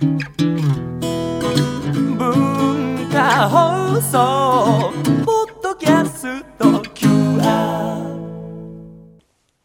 文化放送ポッドキャスト QR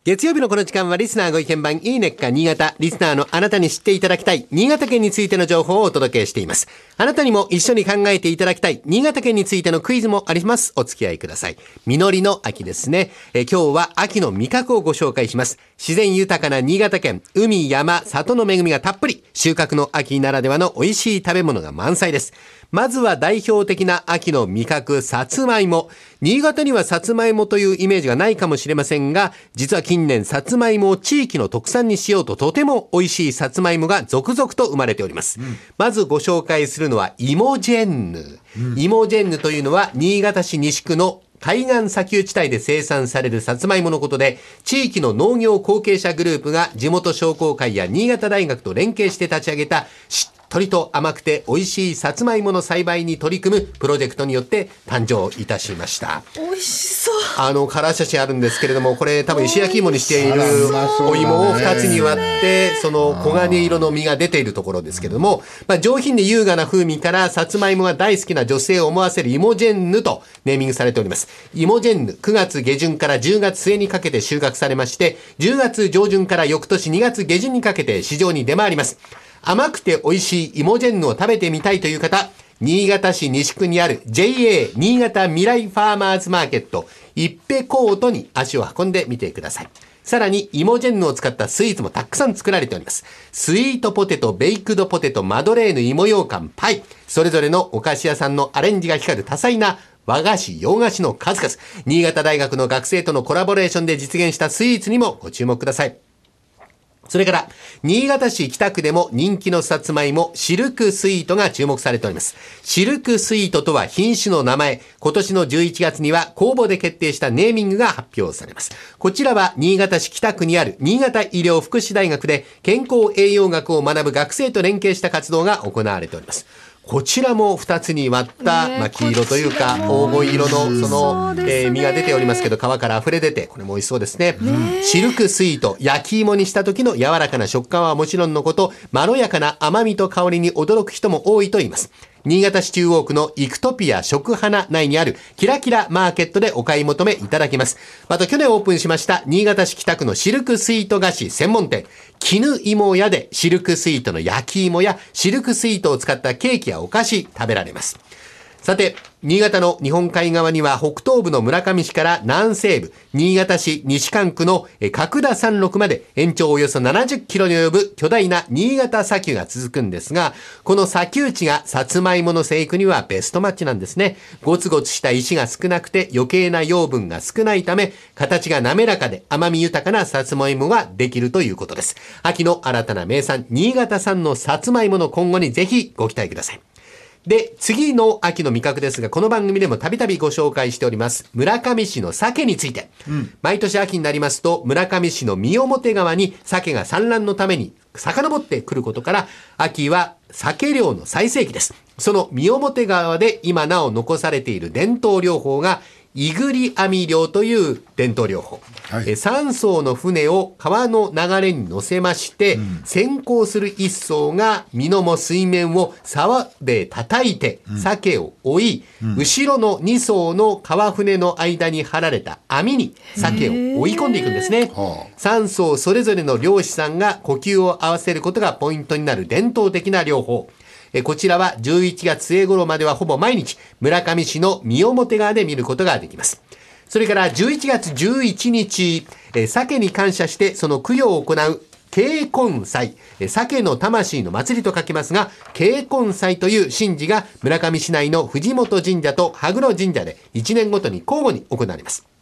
月曜日のこの時間はリスナーご意見番いいねっか新潟。リスナーのあなたに知っていただきたい新潟県についての情報をお届けしています。あなたにも一緒に考えていただきたい新潟県についてのクイズもあります。お付き合いください。実りの秋ですね。え今日は秋の味覚をご紹介します。自然豊かな新潟県。海、山、里の恵みがたっぷり。収穫の秋ならではの美味しい食べ物が満載です。まずは代表的な秋の味覚、さつまいも。新潟にはさつまいもというイメージがないかもしれませんが、実は近年さつまいもを地域の特産にしようととても美味しいさつまいもが続々と生まれております。まずご紹介するのは、イモジェンヌ。イモジェンヌというのは、新潟市西区の海岸砂丘地帯で生産されるさつまいものことで、地域の農業後継者グループが地元商工会や新潟大学と連携して立ち上げた、しっとりと甘くて美味しいさつまいもの栽培に取り組むプロジェクトによって誕生いたしました。美味しそう。あの、カラー写真あるんですけれども、これ多分石焼き芋にしているお芋を2つに割って、その黄金色の実が出ているところですけれども、まあ、上品で優雅な風味から、さつまいもが大好きな女性を思わせる芋ジェンヌとネーミングされております。芋ジェンヌ、9月下旬から10月末にかけて収穫されまして、10月上旬から翌年2月下旬にかけて市場に出回ります。甘くて美味しい芋ジェンヌを食べてみたいという方、新潟市西区にある JA 新潟未来ファーマーズマーケット一平コートに足を運んでみてください。さらに、芋ジェンヌを使ったスイーツもたくさん作られております。スイートポテト、ベイクドポテト、マドレーヌ、芋羊羹、パイ。それぞれのお菓子屋さんのアレンジが光る多彩な和菓子、洋菓子の数々。新潟大学の学生とのコラボレーションで実現したスイーツにもご注目ください。それから、新潟市北区でも人気のさつまいも、シルクスイートが注目されております。シルクスイートとは品種の名前、今年の11月には公募で決定したネーミングが発表されます。こちらは新潟市北区にある新潟医療福祉大学で健康栄養学を学ぶ学生と連携した活動が行われております。こちらも2つに割った、まあ、黄色というか、こ黄金色の、その、えー実が出ておりますけど、皮から溢れ出て、これも美味しそうですね。シルクスイート、焼き芋にした時の柔らかな食感はもちろんのこと、まろやかな甘みと香りに驚く人も多いと言います。新潟市中央区のイクトピア食花内にあるキラキラマーケットでお買い求めいただけます。また去年オープンしました新潟市北区のシルクスイート菓子専門店、絹芋屋でシルクスイートの焼き芋やシルクスイートを使ったケーキやお菓子食べられます。さて、新潟の日本海側には北東部の村上市から南西部、新潟市西関区の角田山麓まで延長およそ70キロに及ぶ巨大な新潟砂丘が続くんですが、この砂丘地がさつまいもの生育にはベストマッチなんですね。ゴツゴツした石が少なくて余計な養分が少ないため、形が滑らかで甘み豊かなさつまいもができるということです。秋の新たな名産、新潟産のさつまいもの今後にぜひご期待ください。で、次の秋の味覚ですが、この番組でもたびたびご紹介しております、村上市の鮭について。毎年秋になりますと、村上市の三表川に鮭が産卵のために遡ってくることから、秋は鮭漁の最盛期です。その三表川で今なお残されている伝統療法が、イグリ網漁という伝統療法。はいえ3艘の船を川の流れに乗せまして、先行する1艘が身のも水面を沢で叩いて鮭を追い、後ろの2艘の川船の間に張られた網に鮭を追い込んでいくんですね。は3艘それぞれの漁師さんが呼吸を合わせることがポイントになる伝統的な療法。えこちらは11月末頃まではほぼ毎日、村上市の三表川で見ることができます。それから11月11日、え鮭に感謝してその供養を行う慶根祭、鮭の魂の祭りと書きますが、慶根祭という神事が村上市内の藤本神社と羽黒神社で1年ごとに交互に行われます。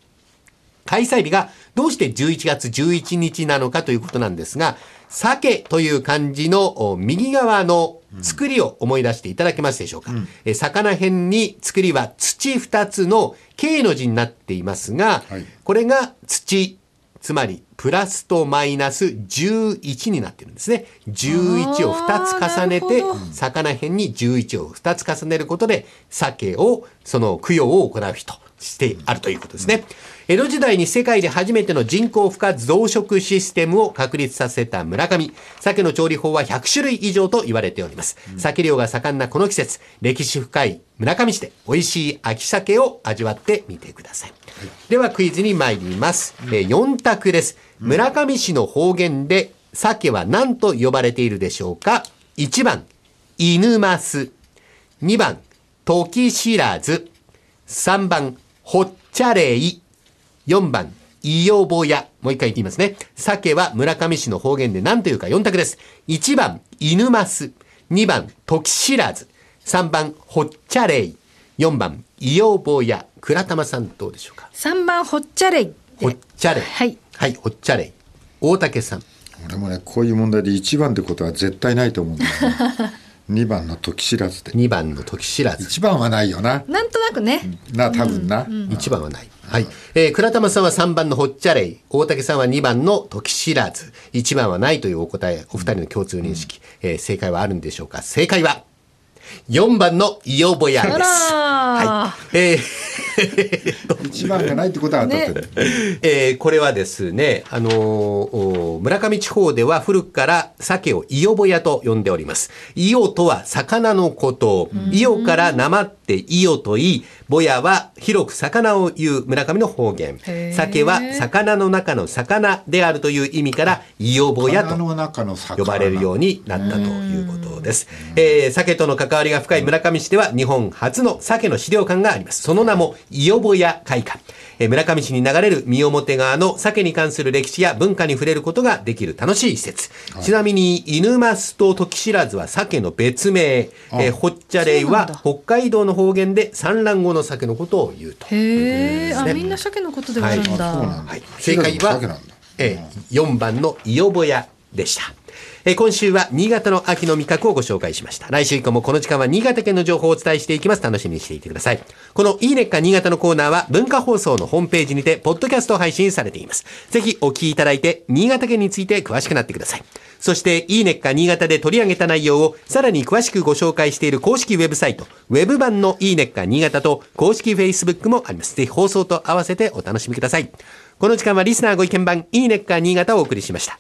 開催日がどうして11月11日なのかということなんですが、鮭という漢字のお右側の作りを思い出していただけますでしょうか。え魚辺に作りは土2つの K の字になっていますが、はいこれが土、つまりプラスとマイナス11になってるんですね。11を2つ重ねて魚辺に11を2つ重ねることで、鮭を、その供養を行う日としてあるということですね。江戸時代に世界で初めての人工孵化増殖システムを確立させた村上。鮭の調理法は100種類以上と言われております。鮭漁が盛んなこの季節、歴史深い村上市で美味しい秋鮭を味わってみてください。ではクイズに参ります。えー、4択です。村上市の方言で鮭は何と呼ばれているでしょうか ?1 番、犬ます。2番、時知らず。3番、ほっちゃれい。4番、いよぼや。もう一回言ってみますね。鮭は村上市の方言で何というか4択です。1番、犬ます。2番、時知らず。3番、ほっちゃれい。4番、いよぼや。倉玉さんどうでしょうか？3番ほっちゃれいでほっちゃれい。はいはい、ほっちゃれい。大竹さん。俺もねこういう問題で1番ってことは絶対ないと思うんだよね 2番の時知らずで2番の時知らず。1番はないよななんとなくね、な多分な、1番はない。はい。えー、倉玉さんは3番のほっちゃれい。大竹さんは2番の時知らず。1番はないというお答え、お二人の共通認識。えー正解はあるんでしょうか？正解は、4番のいよぼやです。はい。えー1番がないってことは当たってる、えーこれはですね、あのーお村上地方では古くから鮭をイヨボヤと呼んでおります。イヨとは魚のこと。イヨからなまってイヨと言い、ボヤは広く魚を言う村上の方言へ。ー鮭は魚の中の魚であるという意味から、イヨボヤと呼ばれるようになったということです。えー、鮭との関わりが深い村上市では日本初の鮭の資料館があります。その名も、伊予保屋会館。えー村上市に流れる三表川の鮭に関する歴史や文化に触れることができる楽しい施設。ちなみに、犬ますと時知らずは鮭の別名。えー、ほっちゃれいは北海道の方言で産卵後の鮭のことを言うと。へえ、あねみんな鮭のことではあるんだ、はい、正解はえー、4番のイヨボヤでした。えー今週は新潟の秋の味覚をご紹介しました。来週以降もこの時間は新潟県の情報をお伝えしていきます。楽しみにしていてください。このいいねっか新潟のコーナーは文化放送のホームページにて、ポッドキャスト配信されています。ぜひお聞きいただいて、新潟県について詳しくなってください。そして、いいねっか新潟で取り上げた内容をさらに詳しくご紹介している公式ウェブサイト、ウェブ版のいいねっか新潟と公式フェイスブックもあります。ぜひ放送と合わせてお楽しみください。この時間はリスナーご意見番いいねっか新潟をお送りしました。